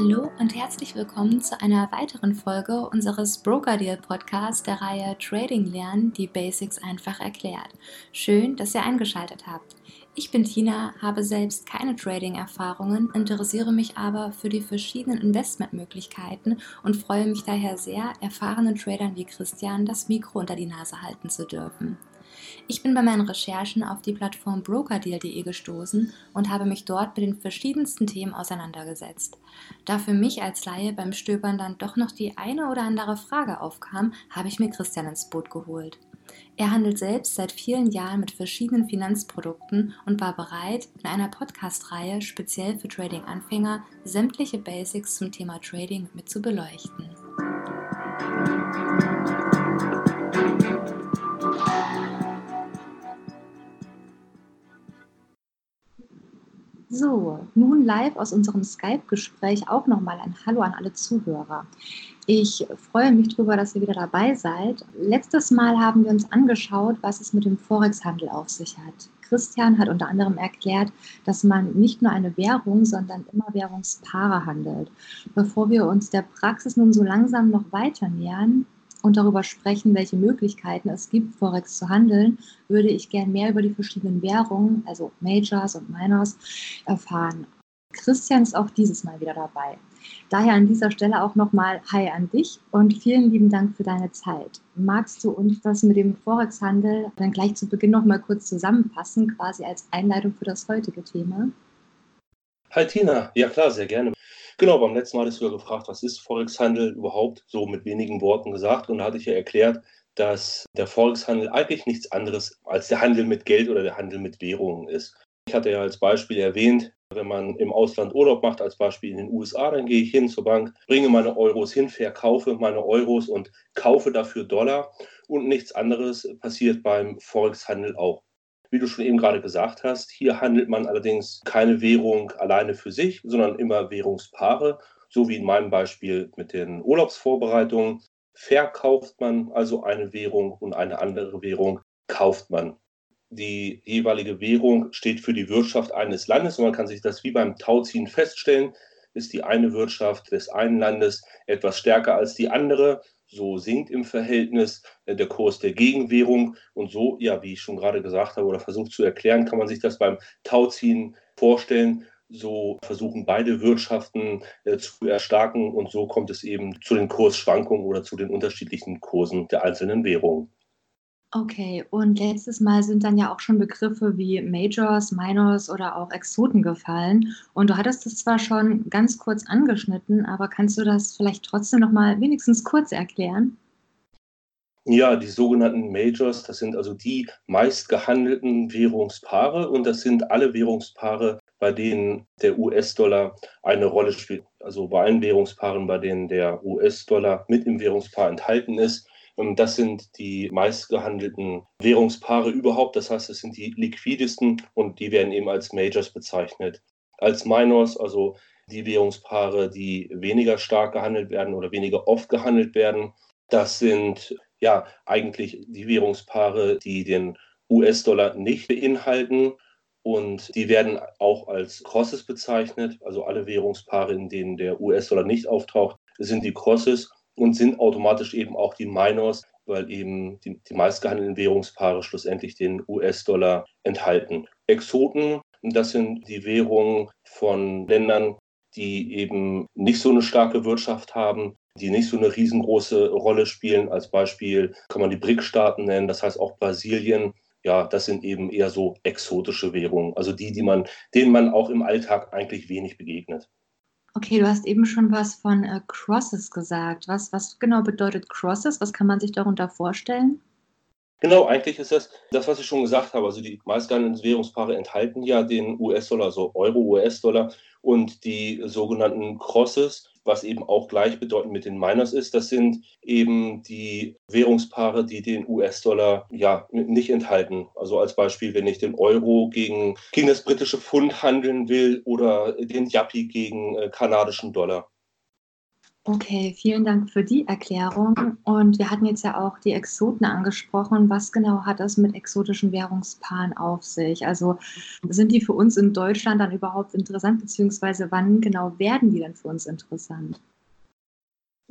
Hallo und herzlich willkommen zu einer weiteren Folge unseres Broker Deal Podcasts der Reihe Trading Lernen, die Basics einfach erklärt. Schön, dass ihr eingeschaltet habt. Ich bin Tina, habe selbst keine Trading-Erfahrungen, interessiere mich aber für die verschiedenen Investmentmöglichkeiten und freue mich daher sehr, erfahrenen Tradern wie Christian das Mikro unter die Nase halten zu dürfen. Ich bin bei meinen Recherchen auf die Plattform brokerdeal.de gestoßen und habe mich dort mit den verschiedensten Themen auseinandergesetzt. Da für mich als Laie beim Stöbern dann doch noch die eine oder andere Frage aufkam, habe ich mir Christian ins Boot geholt. Er handelt selbst seit vielen Jahren mit verschiedenen Finanzprodukten und war bereit, in einer Podcast-Reihe speziell für Trading-Anfänger sämtliche Basics zum Thema Trading mit zu beleuchten. So, nun live aus unserem Skype-Gespräch auch nochmal ein Hallo an alle Zuhörer. Ich freue mich darüber, dass ihr wieder dabei seid. Letztes Mal haben wir uns angeschaut, was es mit dem Forex-Handel auf sich hat. Christian hat unter anderem erklärt, dass man nicht nur eine Währung, sondern immer Währungspaare handelt. Bevor wir uns der Praxis nun so langsam noch weiter nähern, und darüber sprechen, welche Möglichkeiten es gibt, Forex zu handeln, würde ich gern mehr über die verschiedenen Währungen, also Majors und Minors, erfahren. Christian ist auch dieses Mal wieder dabei. Daher an dieser Stelle auch nochmal Hi an dich und vielen lieben Dank für deine Zeit. Magst du uns das mit dem Forex-Handel dann gleich zu Beginn nochmal kurz zusammenfassen, quasi als Einleitung für das heutige Thema? Hi Tina, ja klar, sehr gerne. Genau, beim letzten Mal hattest du ja gefragt, was ist Forex-Handel überhaupt, so mit wenigen Worten gesagt. Und da hatte ich ja erklärt, dass der Forex-Handel eigentlich nichts anderes als der Handel mit Geld oder der Handel mit Währungen ist. Ich hatte ja als Beispiel erwähnt, wenn man im Ausland Urlaub macht, als Beispiel in den USA, dann gehe ich hin zur Bank, bringe meine Euros hin, verkaufe meine Euros und kaufe dafür Dollar. Und nichts anderes passiert beim Forex-Handel auch. Wie du schon eben gerade gesagt hast, hier handelt man allerdings keine Währung alleine für sich, sondern immer Währungspaare, so wie in meinem Beispiel mit den Urlaubsvorbereitungen. Verkauft man also eine Währung und eine andere Währung kauft man. Die jeweilige Währung steht für die Wirtschaft eines Landes und man kann sich das wie beim Tauziehen feststellen. Ist die eine Wirtschaft des einen Landes etwas stärker als die andere, so sinkt im Verhältnis äh, der Kurs der Gegenwährung. Und so, ja, wie ich schon gerade gesagt habe oder versucht zu erklären, kann man sich das beim Tauziehen vorstellen. So versuchen beide Wirtschaften äh, zu erstarken und so kommt es eben zu den Kursschwankungen oder zu den unterschiedlichen Kursen der einzelnen Währungen. Okay, und letztes Mal sind dann ja auch schon Begriffe wie Majors, Minors oder auch Exoten gefallen. Und du hattest das zwar schon ganz kurz angeschnitten, aber kannst du das vielleicht trotzdem noch mal wenigstens kurz erklären? Ja, die sogenannten Majors, das sind also die meistgehandelten Währungspaare und das sind alle Währungspaare, bei denen der US-Dollar eine Rolle spielt. Also bei allen Währungspaaren, bei denen der US-Dollar mit im Währungspaar enthalten ist, das sind die meistgehandelten Währungspaare überhaupt. Das heißt, es sind die liquidesten und die werden eben als Majors bezeichnet. Als Minors, also die Währungspaare, die weniger stark gehandelt werden oder weniger oft gehandelt werden. Das sind ja eigentlich die Währungspaare, die den US-Dollar nicht beinhalten. Und die werden auch als Crosses bezeichnet. Also alle Währungspaare, in denen der US-Dollar nicht auftaucht, sind die Crosses und sind automatisch eben auch die Minors, weil eben die, die meistgehandelten Währungspaare schlussendlich den US-Dollar enthalten. Exoten, das sind die Währungen von Ländern, die eben nicht so eine starke Wirtschaft haben, die nicht so eine riesengroße Rolle spielen. Als Beispiel kann man die BRIC-Staaten nennen, das heißt auch Brasilien. Ja, das sind eben eher so exotische Währungen, also die, die man, denen man auch im Alltag eigentlich wenig begegnet. Okay, du hast eben schon was von äh, Crosses gesagt. Was, was genau bedeutet Crosses? Was kann man sich darunter vorstellen? Genau, eigentlich ist das das, was ich schon gesagt habe. Also die meistgehandelten Währungspaare enthalten ja den US-Dollar, also Euro, US-Dollar und die sogenannten Crosses was eben auch gleichbedeutend mit den Miners ist. Das sind eben die Währungspaare, die den US-Dollar ja nicht enthalten. Also als Beispiel, wenn ich den Euro gegen, gegen das britische Pfund handeln will oder den Yappi gegen äh, kanadischen Dollar. Okay, vielen Dank für die Erklärung. Und wir hatten jetzt ja auch die Exoten angesprochen. Was genau hat das mit exotischen Währungspaaren auf sich? Also sind die für uns in Deutschland dann überhaupt interessant, beziehungsweise wann genau werden die denn für uns interessant?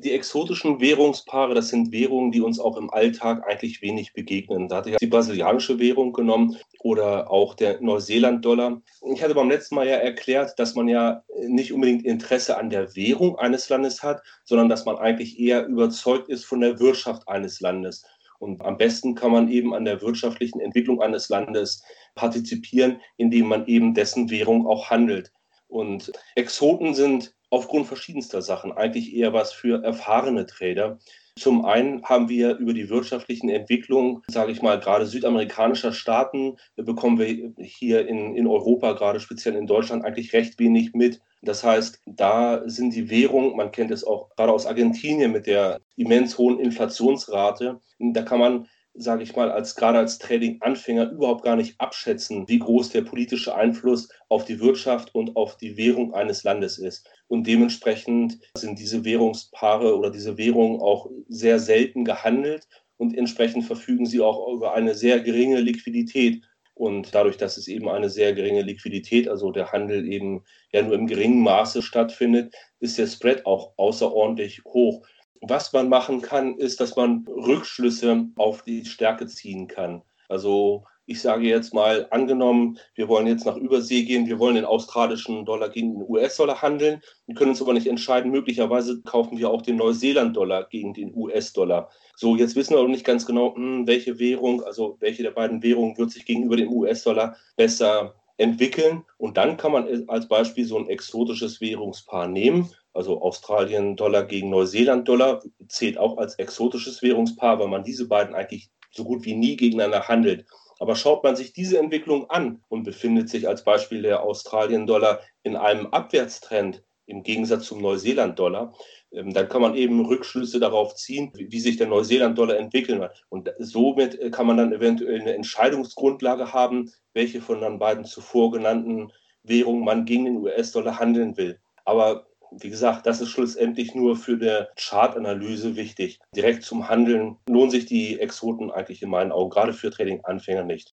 Die exotischen Währungspaare, das sind Währungen, die uns auch im Alltag eigentlich wenig begegnen. Da hatte ich die brasilianische Währung genommen oder auch der Neuseeland-Dollar. Ich hatte beim letzten Mal ja erklärt, dass man ja nicht unbedingt Interesse an der Währung eines Landes hat, sondern dass man eigentlich eher überzeugt ist von der Wirtschaft eines Landes. Und am besten kann man eben an der wirtschaftlichen Entwicklung eines Landes partizipieren, indem man eben dessen Währung auch handelt. Und Exoten sind aufgrund verschiedenster Sachen eigentlich eher was für erfahrene Trader. Zum einen haben wir über die wirtschaftlichen Entwicklungen, sage ich mal, gerade südamerikanischer Staaten, bekommen wir hier in, in Europa, gerade speziell in Deutschland, eigentlich recht wenig mit. Das heißt, da sind die Währungen, man kennt es auch gerade aus Argentinien mit der immens hohen Inflationsrate, da kann man sage ich mal, als gerade als Trading-Anfänger überhaupt gar nicht abschätzen, wie groß der politische Einfluss auf die Wirtschaft und auf die Währung eines Landes ist. Und dementsprechend sind diese Währungspaare oder diese Währungen auch sehr selten gehandelt und entsprechend verfügen sie auch über eine sehr geringe Liquidität. Und dadurch, dass es eben eine sehr geringe Liquidität, also der Handel eben ja nur im geringen Maße stattfindet, ist der Spread auch außerordentlich hoch. Was man machen kann, ist, dass man Rückschlüsse auf die Stärke ziehen kann. Also ich sage jetzt mal, angenommen, wir wollen jetzt nach Übersee gehen, wir wollen den australischen Dollar gegen den US-Dollar handeln, wir können uns aber nicht entscheiden, möglicherweise kaufen wir auch den Neuseeland-Dollar gegen den US-Dollar. So, jetzt wissen wir aber nicht ganz genau, hm, welche Währung, also welche der beiden Währungen wird sich gegenüber dem US-Dollar besser entwickeln. Und dann kann man als Beispiel so ein exotisches Währungspaar nehmen also Australien-Dollar gegen Neuseeland-Dollar, zählt auch als exotisches Währungspaar, weil man diese beiden eigentlich so gut wie nie gegeneinander handelt. Aber schaut man sich diese Entwicklung an und befindet sich als Beispiel der Australien-Dollar in einem Abwärtstrend im Gegensatz zum Neuseeland-Dollar, ähm, dann kann man eben Rückschlüsse darauf ziehen, wie sich der Neuseeland-Dollar entwickeln wird. Und somit äh, kann man dann eventuell eine Entscheidungsgrundlage haben, welche von den beiden zuvor genannten Währungen man gegen den US-Dollar handeln will. Aber wie gesagt, das ist schlussendlich nur für die Chartanalyse wichtig. Direkt zum Handeln lohnen sich die Exoten eigentlich in meinen Augen, gerade für Trading-Anfänger nicht.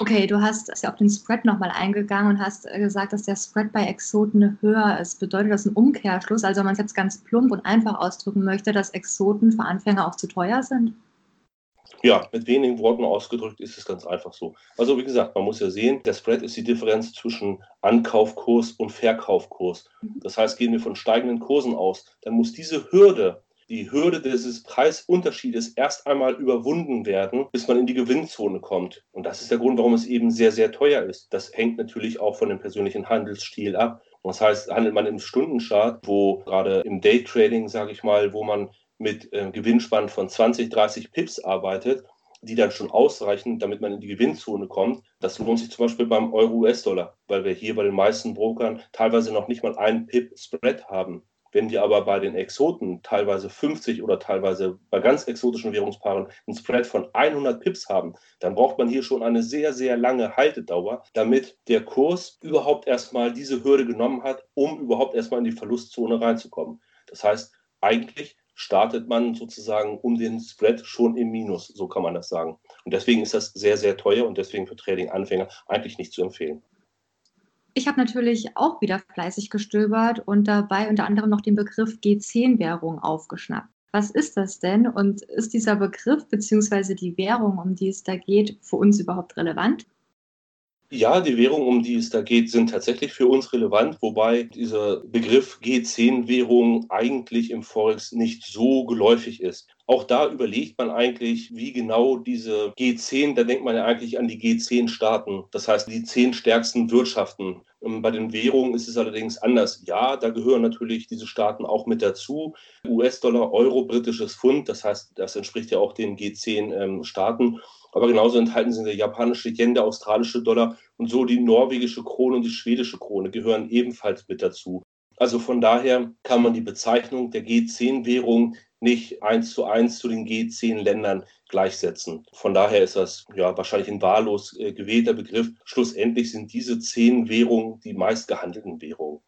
Okay, du hast ja auf den Spread nochmal eingegangen und hast äh, gesagt, dass der Spread bei Exoten höher ist. Bedeutet das ein Umkehrschluss? Also, wenn man es jetzt ganz plump und einfach ausdrücken möchte, dass Exoten für Anfänger auch zu teuer sind? Ja, mit wenigen Worten ausgedrückt ist es ganz einfach so. Also wie gesagt, man muss ja sehen, der Spread ist die Differenz zwischen Ankaufkurs und Verkaufkurs. Mhm. Das heißt, gehen wir von steigenden Kursen aus, dann muss diese Hürde, die Hürde dieses Preisunterschiedes erst einmal überwunden werden, bis man in die Gewinnzone kommt. Und das ist der Grund, warum es eben sehr, sehr teuer ist. Das hängt natürlich auch von dem persönlichen Handelsstil ab. Das heißt, handelt man im Stundenchart, wo gerade im Daytrading, sage ich mal, wo man mit äh, Gewinnspannen von 20, 30 Pips arbeitet, die dann schon ausreichen, damit man in die Gewinnzone kommt. Das lohnt sich zum Beispiel beim Euro-US-Dollar, weil wir hier bei den meisten Brokern teilweise noch nicht mal einen Pip-Spread haben. Wenn wir aber bei den Exoten teilweise 50 oder teilweise bei ganz exotischen Währungspaaren einen Spread von 100 Pips haben, dann braucht man hier schon eine sehr, sehr lange Haltedauer, damit der Kurs überhaupt erstmal diese Hürde genommen hat, um überhaupt erstmal in die Verlustzone reinzukommen. Das heißt, eigentlich startet man sozusagen um den Spread schon im Minus, so kann man das sagen. Und deswegen ist das sehr, sehr teuer und deswegen für Trading-Anfänger eigentlich nicht zu empfehlen. Ich habe natürlich auch wieder fleißig gestöbert und dabei unter anderem noch den Begriff G10-Währung aufgeschnappt. Was ist das denn und ist dieser Begriff bzw. die Währung, um die es da geht, für uns überhaupt relevant? Ja, die Währungen, um die es da geht, sind tatsächlich für uns relevant, wobei dieser Begriff G10-Währung eigentlich im Forex nicht so geläufig ist. Auch da überlegt man eigentlich, wie genau diese G10, da denkt man ja eigentlich an die G10-Staaten, das heißt die zehn stärksten Wirtschaften. Bei den Währungen ist es allerdings anders. Ja, da gehören natürlich diese Staaten auch mit dazu. US-Dollar, Euro, britisches Pfund, das heißt, das entspricht ja auch den G10-Staaten. Ähm, aber genauso enthalten sind der japanische Yen, der australische Dollar und so die norwegische Krone und die schwedische Krone gehören ebenfalls mit dazu. Also von daher kann man die Bezeichnung der G10-Währung nicht eins zu eins zu den G10-Ländern gleichsetzen. Von daher ist das ja wahrscheinlich ein wahllos äh, gewählter Begriff. Schlussendlich sind diese zehn Währungen die meistgehandelten Währungen.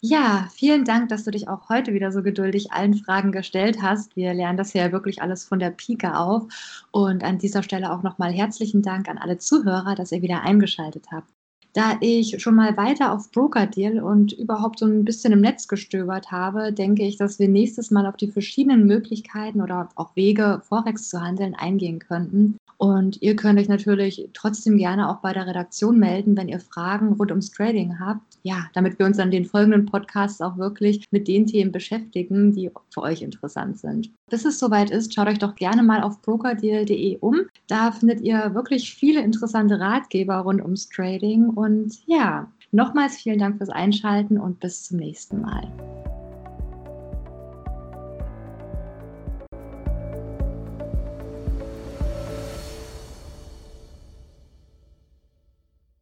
Ja, vielen Dank, dass du dich auch heute wieder so geduldig allen Fragen gestellt hast. Wir lernen das ja wirklich alles von der Pike auf. Und an dieser Stelle auch nochmal herzlichen Dank an alle Zuhörer, dass ihr wieder eingeschaltet habt. Da ich schon mal weiter auf Broker-Deal und überhaupt so ein bisschen im Netz gestöbert habe, denke ich, dass wir nächstes Mal auf die verschiedenen Möglichkeiten oder auch Wege, Forex zu handeln, eingehen könnten. Und ihr könnt euch natürlich trotzdem gerne auch bei der Redaktion melden, wenn ihr Fragen rund ums Trading habt. Ja, damit wir uns an den folgenden Podcasts auch wirklich mit den Themen beschäftigen, die für euch interessant sind. Bis es soweit ist, schaut euch doch gerne mal auf brokerdeal.de um. Da findet ihr wirklich viele interessante Ratgeber rund ums Trading. Und ja, nochmals vielen Dank fürs Einschalten und bis zum nächsten Mal.